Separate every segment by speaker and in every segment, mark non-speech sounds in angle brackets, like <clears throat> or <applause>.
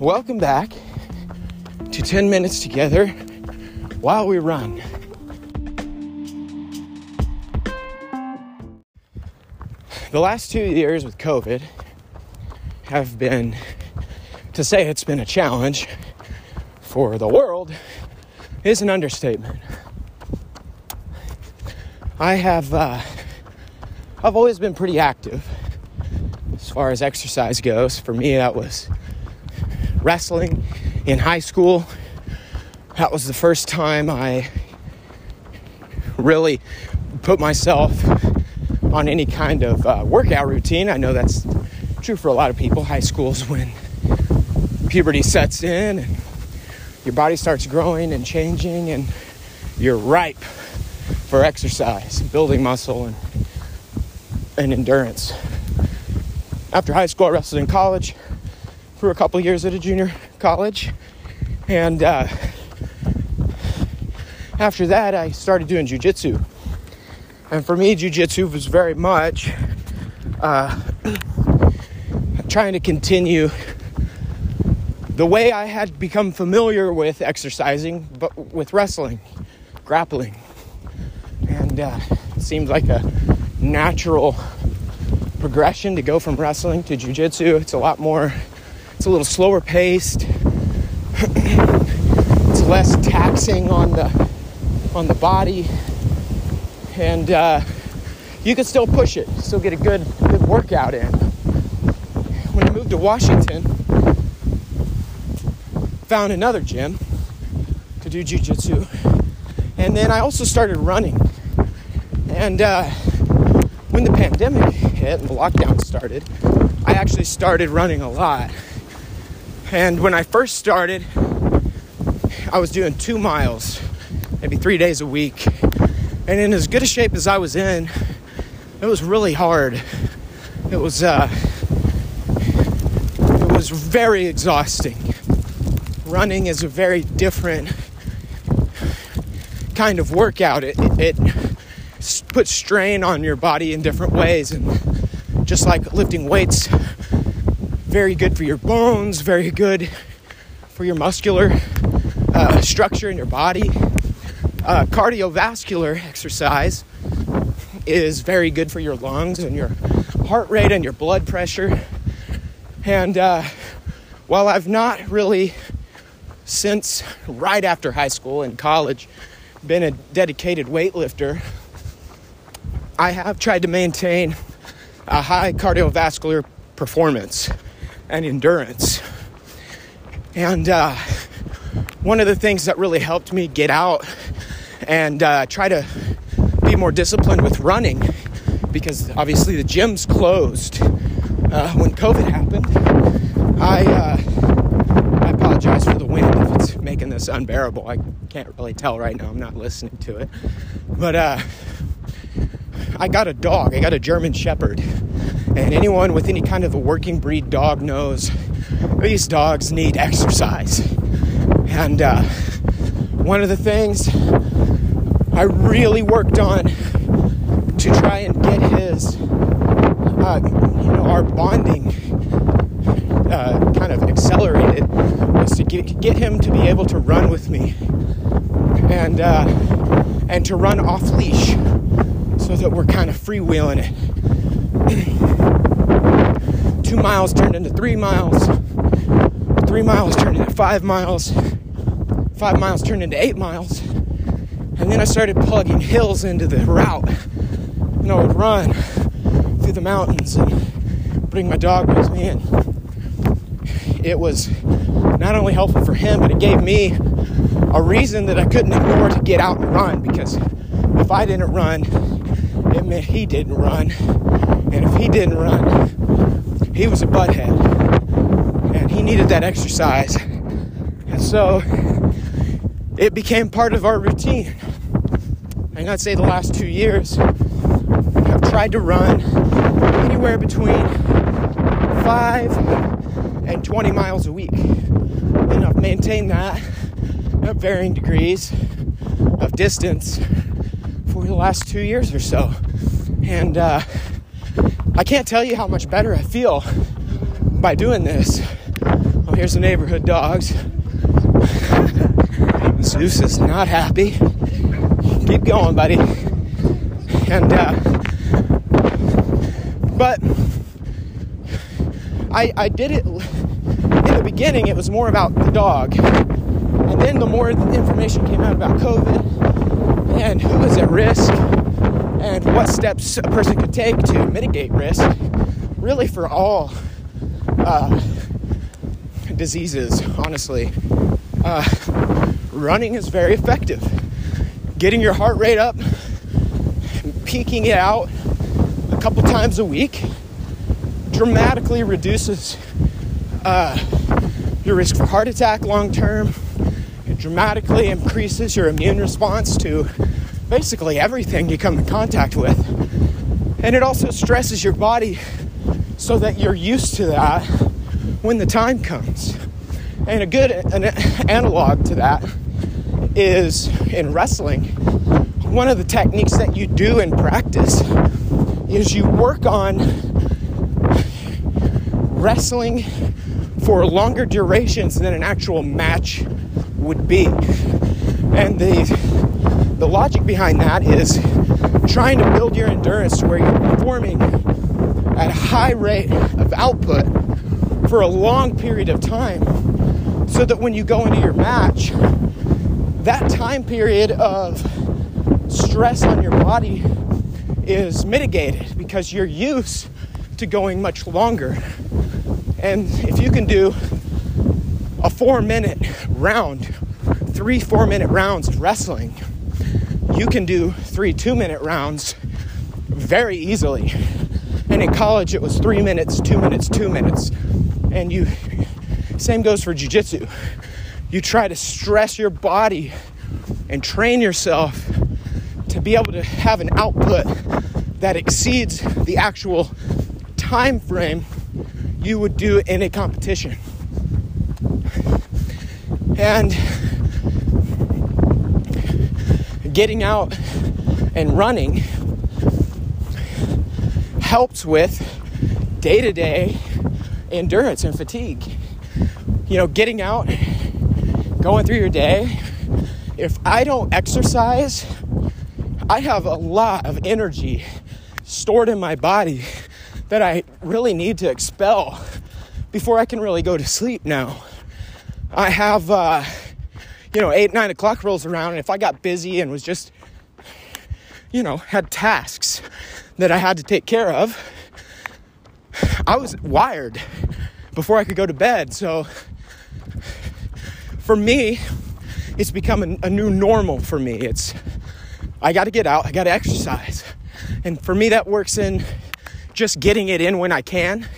Speaker 1: Welcome back to 10 minutes together while we run. The last two years with COVID have been, to say it's been a challenge for the world is an understatement. I have, uh, I've always been pretty active as far as exercise goes. For me, that was wrestling in high school. That was the first time I really put myself on any kind of uh, workout routine. I know that's true for a lot of people. High school's when puberty sets in and your body starts growing and changing, and you're ripe for exercise, building muscle, and, and endurance. After high school, I wrestled in college for a couple years at a junior college. And uh, after that, I started doing jujitsu. And for me, jujitsu was very much uh, <clears throat> trying to continue the way I had become familiar with exercising, but with wrestling, grappling. And uh, it seemed like a natural progression to go from wrestling to jujitsu. It's a lot more it's a little slower paced. <clears throat> it's less taxing on the on the body, and uh, you can still push it. Still get a good good workout in. When I moved to Washington, found another gym to do jujitsu, and then I also started running. And uh, when the pandemic hit and the lockdown started, I actually started running a lot. And when I first started, I was doing two miles, maybe three days a week. And in as good a shape as I was in, it was really hard. It was, uh, it was very exhausting. Running is a very different kind of workout. It, it, it puts strain on your body in different ways. And just like lifting weights very good for your bones, very good for your muscular uh, structure in your body. Uh, cardiovascular exercise is very good for your lungs and your heart rate and your blood pressure. And uh, while I've not really, since right after high school and college, been a dedicated weightlifter, I have tried to maintain a high cardiovascular performance and endurance. And uh, one of the things that really helped me get out and uh, try to be more disciplined with running, because obviously the gym's closed uh, when COVID happened. I uh, I apologize for the wind if it's making this unbearable. I can't really tell right now. I'm not listening to it, but uh, I got a dog. I got a German Shepherd and anyone with any kind of a working breed dog knows these dogs need exercise. And uh, one of the things I really worked on to try and get his, uh, you know, our bonding uh, kind of accelerated was to get, get him to be able to run with me and uh, and to run off leash so that we're kind of freewheeling it. <clears throat> two miles turned into three miles, three miles turned into five miles, five miles turned into eight miles, and then I started plugging hills into the route. And I would run through the mountains and bring my dog with me. And it was not only helpful for him, but it gave me a reason that I couldn't ignore to get out and run because if I didn't run, it meant he didn't run. And if he didn't run, he was a butthead and he needed that exercise. And so it became part of our routine. And I'd say the last two years, I've tried to run anywhere between five and 20 miles a week. And I've maintained that at varying degrees of distance for the last two years or so. And uh, I can't tell you how much better I feel by doing this. I'm here's the neighborhood dogs. Zeus is not happy. Keep going, buddy. And, uh, but I, I did it in the beginning, it was more about the dog. And then the more information came out about COVID and who was at risk and what steps a person could take to mitigate risk, really for all uh, diseases, honestly. Uh, running is very effective. Getting your heart rate up, peaking it out a couple times a week dramatically reduces uh, your risk for heart attack long term. It dramatically increases your immune response to basically everything you come in contact with. And it also stresses your body so that you're used to that when the time comes. And a good an analog to that is in wrestling. One of the techniques that you do in practice is you work on wrestling for longer durations than an actual match would be. And the the logic behind that is trying to build your endurance to where you're performing at a high rate of output for a long period of time so that when you go into your match, that time period of stress on your body is mitigated because you're used to going much longer. And if you can do a four minute round, three four minute rounds of wrestling, you can do three two minute rounds very easily. And in college, it was three minutes, two minutes, two minutes. And you, same goes for jujitsu. You try to stress your body and train yourself to be able to have an output that exceeds the actual time frame you would do in a competition. And getting out and running helps with day to day endurance and fatigue. You know, getting out, going through your day. If I don't exercise, I have a lot of energy stored in my body that I really need to expel before I can really go to sleep now. I have, uh, you know, eight, nine o'clock rolls around, and if I got busy and was just, you know, had tasks that I had to take care of, I was wired before I could go to bed. So for me, it's become a, a new normal for me. It's, I got to get out, I got to exercise. And for me, that works in just getting it in when I can.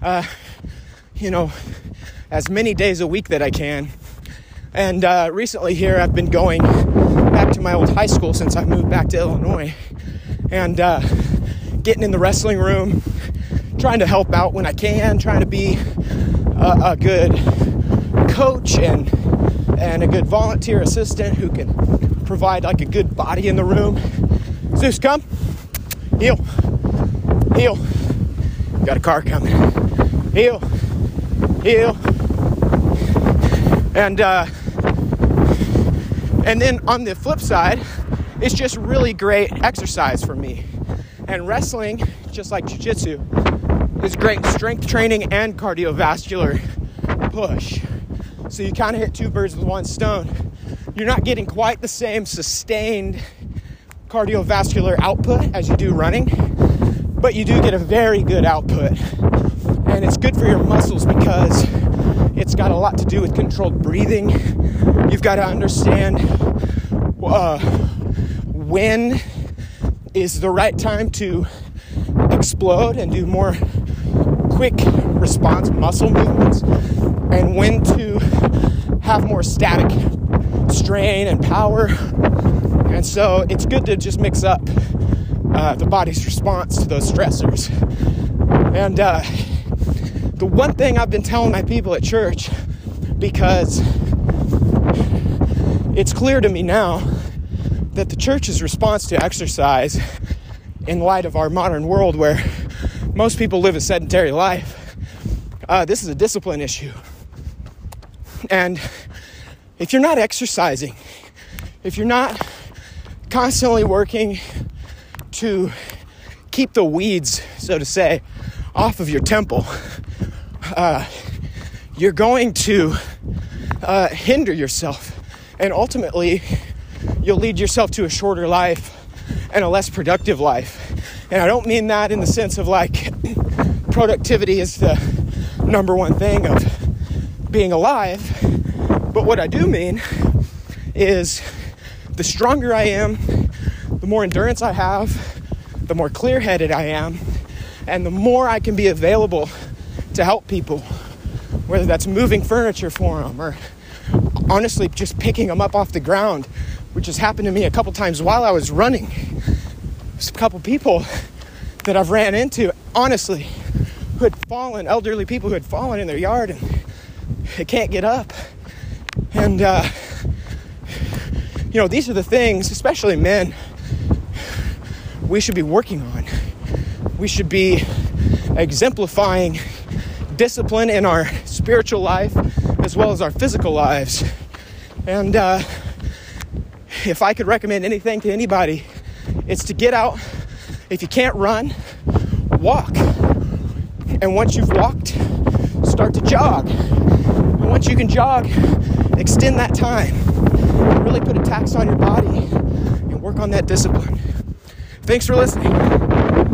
Speaker 1: Uh, you know, as many days a week that I can and uh, recently, here I've been going back to my old high school since I moved back to Illinois and uh, getting in the wrestling room, trying to help out when I can, trying to be a, a good coach and and a good volunteer assistant who can provide like a good body in the room. Zeus, come. Heel. Heel. Got a car coming. Heel. Heel. And uh, and then on the flip side, it's just really great exercise for me. And wrestling, just like jiu-jitsu, is great strength training and cardiovascular push. So you kind of hit two birds with one stone. You're not getting quite the same sustained cardiovascular output as you do running, but you do get a very good output. And it's good for your muscles because it's got a lot to do with controlled breathing. You've got to understand uh, when is the right time to explode and do more quick response muscle movements, and when to have more static strain and power. And so it's good to just mix up uh, the body's response to those stressors. And uh, the one thing I've been telling my people at church, because it's clear to me now that the church's response to exercise, in light of our modern world where most people live a sedentary life, uh, this is a discipline issue. And if you're not exercising, if you're not constantly working to keep the weeds, so to say, off of your temple, uh, you're going to uh, hinder yourself. And ultimately, you'll lead yourself to a shorter life and a less productive life. And I don't mean that in the sense of like <clears throat> productivity is the number one thing of being alive. But what I do mean is the stronger I am, the more endurance I have, the more clear headed I am, and the more I can be available to help people, whether that's moving furniture for them or honestly just picking them up off the ground, which has happened to me a couple times while I was running. There's a couple people that I've ran into, honestly, who had fallen, elderly people who had fallen in their yard and they can't get up. And, uh, you know, these are the things, especially men, we should be working on. We should be exemplifying discipline in our spiritual life as well as our physical lives. And uh, if I could recommend anything to anybody, it's to get out. If you can't run, walk. And once you've walked, start to jog. And once you can jog, extend that time. Really put a tax on your body and work on that discipline. Thanks for listening.